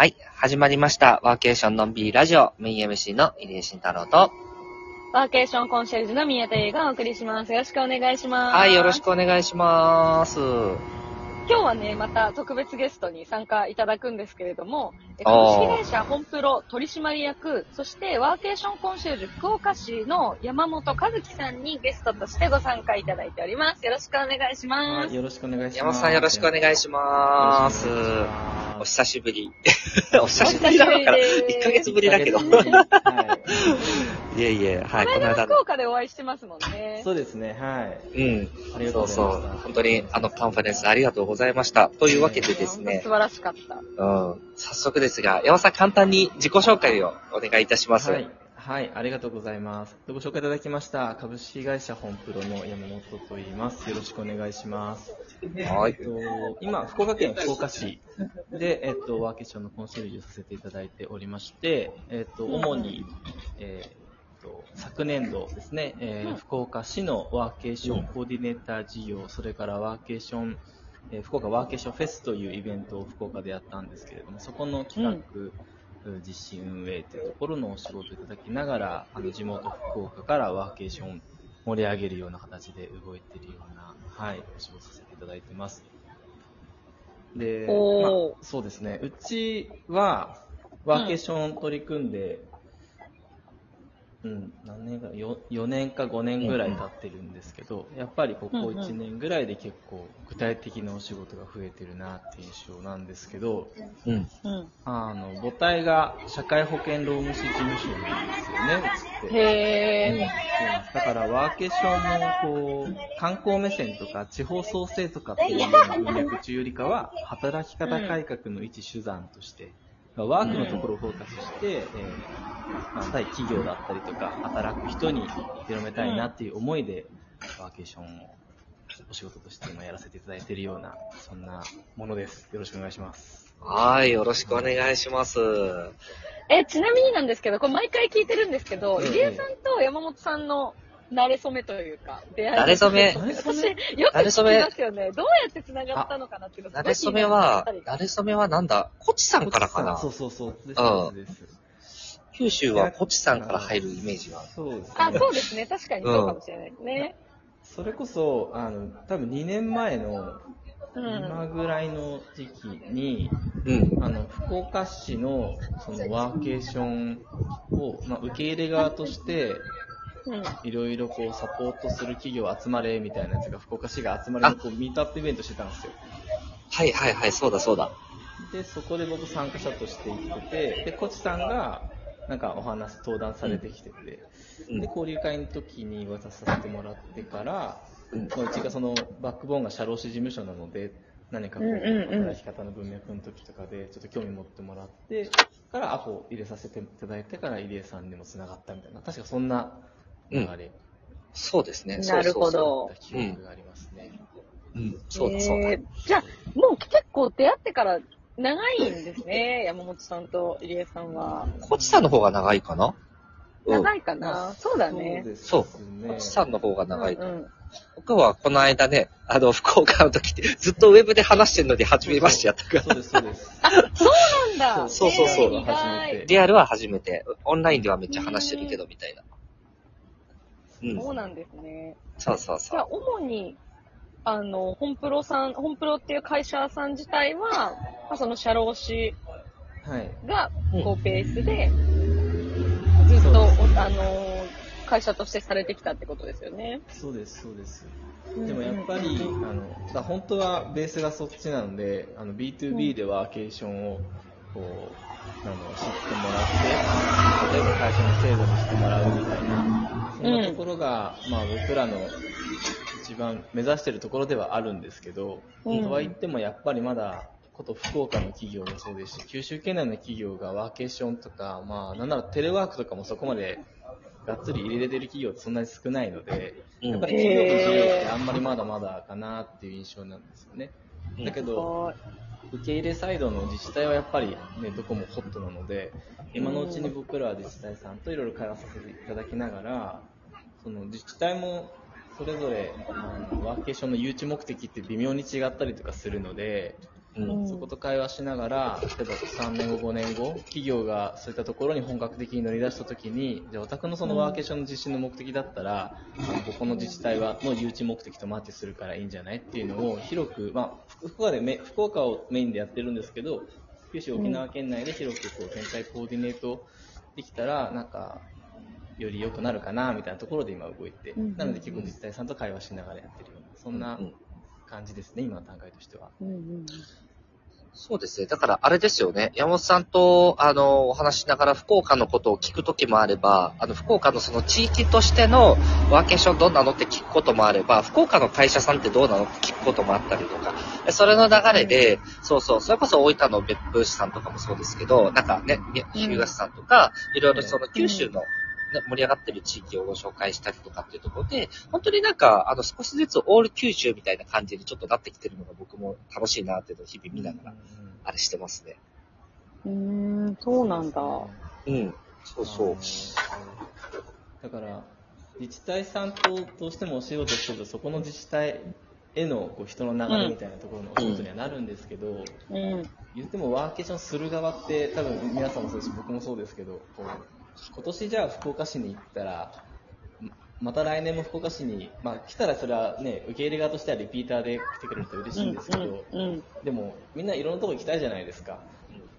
はい、始まりました。ワーケーションのんびりラジオ、メイン MC の入江慎太郎と、ワーケーションコンシェルジュの宮田優がお送りします。よろしくお願いします。はい、よろしくお願いします。今日はね、また特別ゲストに参加いただくんですけれども、株式会社ホンプロ取締役、そしてワーケーションコンシェルジュ福岡市の山本和樹さんにゲストとしてご参加いただいております。よろしくお願いします。はい、よろしくお願いします。山本さんよろしくお願いします。お久しぶり。お久しぶりなのかなお久しぶりです ?1 ヶ月ぶりだけど。いえいえ、はい、ここの間福岡でお会いしてますもんねい。。そうですね、はい。うん。ありがとそうございました。。う本当にあのカンファレンスありがとうございました。というわけでですね素、晴らしかった。うん。早速ですが、山本さん簡単に自己紹介をお願いいたします。はい。はい、ありがとうございます。ご紹介いただきました、株式会社本プロの山本と言います。よろしくお願いします。はいえっ。と、今、福岡県福岡市で、えっと、ワーケーションのコンシェルジュさせていただいておりまして、えっと、主に、え昨年度ですね、えーうん。福岡市のワーケーションコーディネーター事業、それからワーケーション、えー福岡ワーケーションフェスというイベントを福岡でやったんですけれども、そこの企画、実施運営というところのお仕事をいただきながら、あの地元福岡からワーケーション盛り上げるような形で動いているような、はい、お仕事させていただいてます。で、まあ、そうですね。うちは、ワーケーション取り組んで、うん、何年か、4, 4年か5年ぐらい経ってるんですけど、やっぱりここうんうん1年ぐらいで結構具体的なお仕事が増えてるなっていう印象なんですけど、うん。うん。あの、母体が社会保険労務士事務所なんですよね、うちって。へー。そうなんだからワーケーションもこう観光目線とか地方創生とかっていうような文脈中よりかは働き方改革の一手段として、ワークのところをフォーカスして、えーまあ対企業だったりとか働く人に広めたいなっていう思いで、ワーケーションをお仕事として今やらせていただいているようなそんなものです。よろしくお願いします。はい、よろしくお願いします。え、ちなみになんですけど、これ毎回聞いてるんですけど、ええ入江さんと山本さんの慣れ初めというか、出会い慣れ初め私、よく聞きますよね。どうやって繋がったのかなっていうの慣れ初めは、慣れ初めはなんだ、コチさんからかなそうそうそううん九州はコチさんから入るイメージが。そうですねあ、そうですね。確かにそうかもしれないですね。それこそ、あの、多分2年前のうん。今ぐらいの時期に、うん。あの、福岡市のそのワーケーションを、まあ、受け入れ側として、うん。いろいろこうサポートする企業集まれみたいなやつが福岡市が集まれのこうミートアップイベントしてたんですよ。はいはいはい、そうだそうだ。で、そこで僕参加者として行ってて、で、コチさんが、なんかお話、登壇されてきてて、うんで、交流会の時に渡させてもらってから、うんまあうちがそのバックボーンが社労士事務所なので、何かこう、働き方の文脈の時とかで、ちょっと興味持ってもらって、からアポ入れさせていただいてから入江さんにも繋がったみたいな、確かそんな流れそうですね。なるほどありますね。そうそう。うん、そうだそうだ。えーじゃあ、もう結構出会ってから長いんですね。山本さんと入江さんは。コチさんの方が長いかな？うん。長いかな、そうだね。そうね。コチさんの方が長いかな。うんうん僕はこの間ね、あの、福岡の時ってずっとウェブで話してるのに初めましてやったから。そうです、そうです。なんだ。そうそうそう。リアルは初めて。オンラインではめっちゃ話してるけど、みたいな。うん。そうなんですね。そうそうじゃあ、そう。主に、あの、ホンプロさん、ホンプロっていう会社さん自体は、まあ、その社労士はい。がうん、こう、ベースで、ずっと、おあの、会社としてされてきたってことですよね。そうです、そうです。でもやっぱり、あの、だ本当はベースがそっちなので、あの、B2B でワーケーションを、こう、あの、知ってもらって、例えば会社の制度にしてもらうみたいな、そんなところが、まあ僕らの一番目指してるところではあるんですけど、うんとは言ってもやっぱりまだ、こと福岡の企業もそうですし、九州圏内の企業がワーケーションとか、まあ、なんならテレワークとかもそこまでがっつり入れれてる企業ってそんなに少ないので、うんやっぱり企業の需要ってあんまりまだまだかなっていう印象なんですよね。うんだけど、はい。受け入れサイドの自治体はやっぱりね、どこもホットなので、今のうちに僕らは自治体さんといろいろ会話させていただきながら、その自治体もそれぞれあのワーケーションの誘致目的って微妙に違ったりとかするので、うん。そこと会話しながら、例えば3年後、5年後、企業がそういったところに本格的に乗り出したときに、じゃあお宅のそのワーケーションの実施の目的だったら、あのここの自治体はの誘致目的とマッチするからいいんじゃないっていうのを広く、まあ、福福岡でめ福岡をメインでやってるんですけど、九州、沖縄県内で広くこう全体コーディネートできたら、なんか、より良くなるかな、みたいなところで今動いて、うん。なので結構自治体さんと会話しながらやってるような、そんなうん感じですね、今の段階としては。うんうんそうですね。だから、あれですよね。山本さんと、あの、お話しながら福岡のことを聞くときもあれば、あの、福岡のその地域としてのワーケーションどんなのって聞くこともあれば、福岡の会社さんってどうなのって聞くこともあったりとか、それの流れで、そうそう、それこそ大分の別府市さんとかもそうですけど、なんかね、み日向さんとか、いろいろその九州の、ね、盛り上がってる地域をご紹介したりとかっていうところで、本当になんか、あの、少しずつオール九州みたいな感じにちょっとなってきてるのが僕も楽しいなっていうのを日々見ながら、あれしてますね。うーん、そうなんだ。うん。そうそう。だから、自治体さんとどうしてもお仕事すると、そこの自治体へのこう人の流れみたいなところのお仕事にはなるんですけど、うん。言ってもワーケーションする側って、多分皆さんもそうですし、僕もそうですけど、こう今年じゃあ福岡市に行ったら、ままた来年も福岡市に、まあ来たらそれはね、受け入れ側としてはリピーターで来てくれると嬉しいんですけど、うんうん。でもみんないろんなとこ行きたいじゃないですか。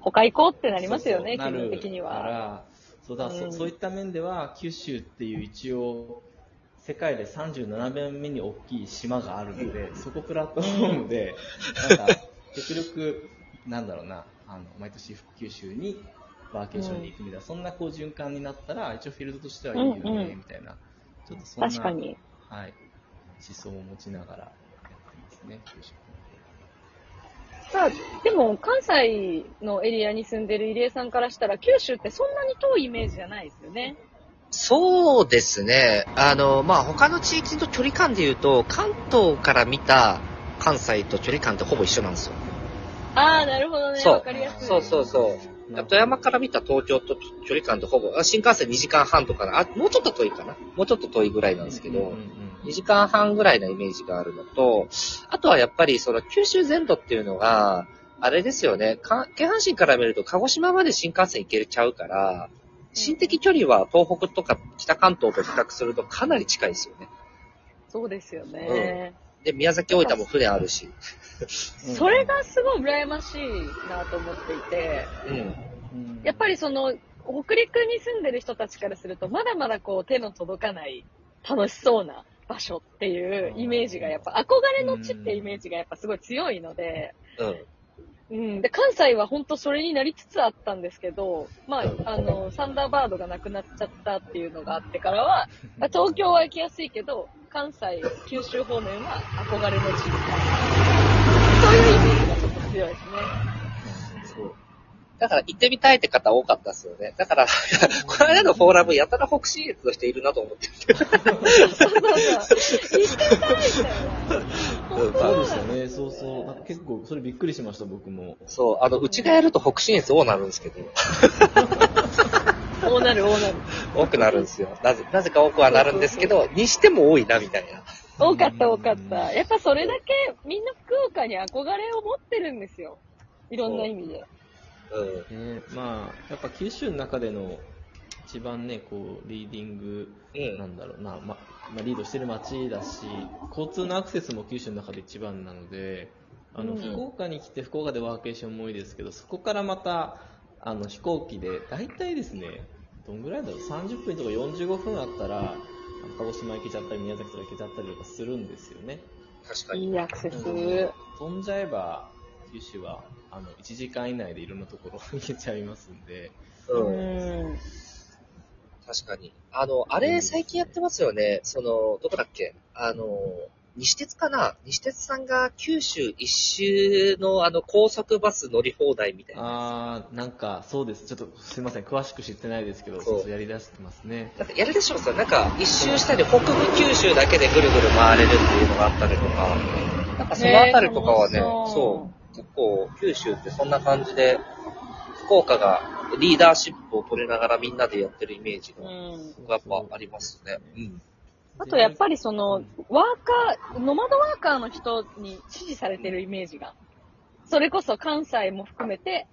他行こうってなりますよね、そうそう的には。ら、そうだ、そうんそういった面では、九州っていう一応、世界で37番目に大きい島があるので、そこプラットフォームで、なんか、極力、なんだろうな、あの、毎年九州にワーケーションに行くみたいな、そんなこう循環になったら、一応フィールドとしてはいいよね、うんうんみたいな、ちょっとそんな、確かに。はい、思想を持ちながらやってますね、九州。さあ、でも関西のエリアに住んでる入江さんからしたら、九州ってそんなに遠いイメージじゃないですよね。そうですね。あの、まあ、他の地域と距離感で言うと、関東から見た関西と距離感ってほぼ一緒なんですよ。ああ、なるほどね。そうわかりやすい。そうそうそう。富山から見た東京と距離感ってほぼ、あ新幹線2時間半とかな、あ、もうちょっと遠いかな。もうちょっと遠いぐらいなんですけど、うんうんうん。2時間半ぐらいのイメージがあるのと、あとはやっぱりその九州全土っていうのが、あれですよね、か京阪神から見ると鹿児島まで新幹線行けちゃうから、心的距離は東北とか北関東と比較するとかなり近いですよね。そうですよね。で、宮崎大分も船あるし。それがすごい羨ましいなと思っていて、うん。うんやっぱりその、北陸に住んでる人たちからすると、まだまだこう手の届かない楽しそうな場所っていうイメージがやっぱ、憧れの地っていうイメージがやっぱすごい強いので、うん。うん。で、関西は本当それになりつつあったんですけど、まあ、あの、サンダーバードがなくなっちゃったっていうのがあってからは、まあ東京は行きやすいけど、関西、九州方面は憧れの地みたいな。そういうイメージがちょっと強いですね。そう。だから行ってみたいって方多かったですよね。だから、この間のフォーラムやたら北信越の人いるなと思って。そうそうそう。行ってみたいみたいそうですよね、そうそう。なんか結構、それびっくりしました、僕も。そう、あの、うちがやると北信越多なるんですけど、大なる 大なる。多くなるんですよ。なぜ、なぜか多くはなるんですけど、にしても多いな、みたいな。多かった多かった。やっぱそれだけみんな福岡に憧れを持ってるんですよ。いろんな意味で。うん。ね、まあ、やっぱ九州の中での一番ね、こう、リーディング、うんなんだろうな、ま、まあ、リードしてる街だし、交通のアクセスも九州の中で一番なので、あの、うん福岡に来て、福岡でワーケーションも多いですけど、そこからまた、あの、飛行機で、大体ですね、どんぐらいだろう、30分とか45分あったら、鹿児島行けちゃったり、宮崎とか行けちゃったりとかするんですよね。確かに。いいアクセス。飛んじゃえば、九州は、あの、1時間以内でいろんなところ 行けちゃいますんで、ううん。ん。確かに。あの、あれ最近やってますよね。その、どこだっけ？あの、西鉄かな？西鉄さんが九州一周のあの高速バス乗り放題みたいな。あー、なんか、そうです。ちょっと、すいません。詳しく知ってないですけど、そうそうやり出してますね。だってやるでしょうなんか一周したり北部九州だけでぐるぐる回れるっていうのがあったりとか。なんかそのあたりとかはね、そう。結構九州ってそんな感じで、福岡がリーダーシップを取りながらみんなでやってるイメージが、うん。やっぱありますね。うん。あとやっぱりその、ワーカー、ノマドワーカーの人に支持されてるイメージが。それこそ関西も含めて、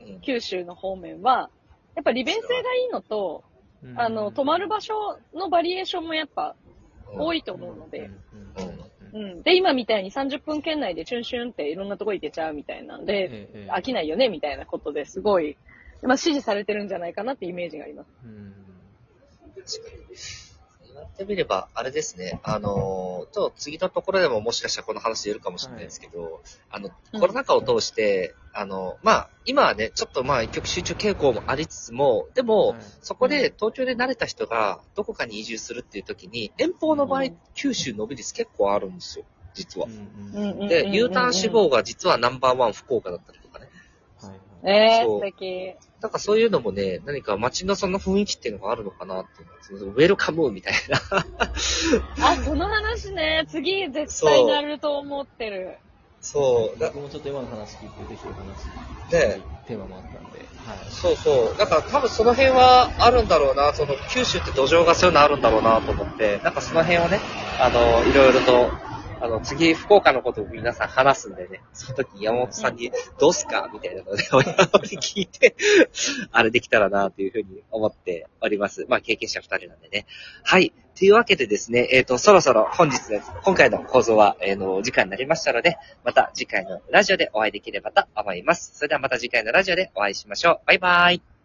うん。九州の方面は、やっぱ利便性がいいのと、うん。あの、泊まる場所のバリエーションもやっぱ多いと思うので、うん。で、今みたいに30分圏内でチュンシュンっていろんなとこ行けちゃうみたいなんで、ええ。飽きないよねみたいなことですごい、まあ、支持されてるんじゃないかなってイメージがあります。うん言われてみれば、あれですね、あのー、と、次のところでももしかしたらこの話出るかもしれないですけど、あの、うん。コロナ禍を通して、あの、まあ、今はね、ちょっとまあ、一極集中傾向もありつつも、でも、はいそこで東京で慣れた人がどこかに移住するっていう時に、遠方の場合、うん。九州伸び率結構あるんですよ、実は。で、U ターン志望が実はナンバーワン福岡だったりとかね。はいはいえー、そう素敵。なんかそういうのもね、何か街のその雰囲気っていうのがあるのかなっていうのウェルカムみたいな。あ、その話ね、次絶対なると思ってる。そう、だ僕もちょっと今の話聞いて、ぜひお話しねテーマもあったんで、はい。そうそう。だから多分その辺はあるんだろうな、その九州って土壌がそういうのあるんだろうなと思って、なんかその辺をね、あの、いろいろと、あの、次、福岡のことを皆さん話すんでね、その時山本さんに、どうすか？みたいなので、おやおり聞いて、あれできたらな、というふうに思っております。まあ、経験者二人なんでね。はい。というわけでですね、えっ、と、そろそろ本日です。今回の放送は、えーの、お時間になりましたので、また次回のラジオでお会いできればと思います。それではまた次回のラジオでお会いしましょう。バイバイ。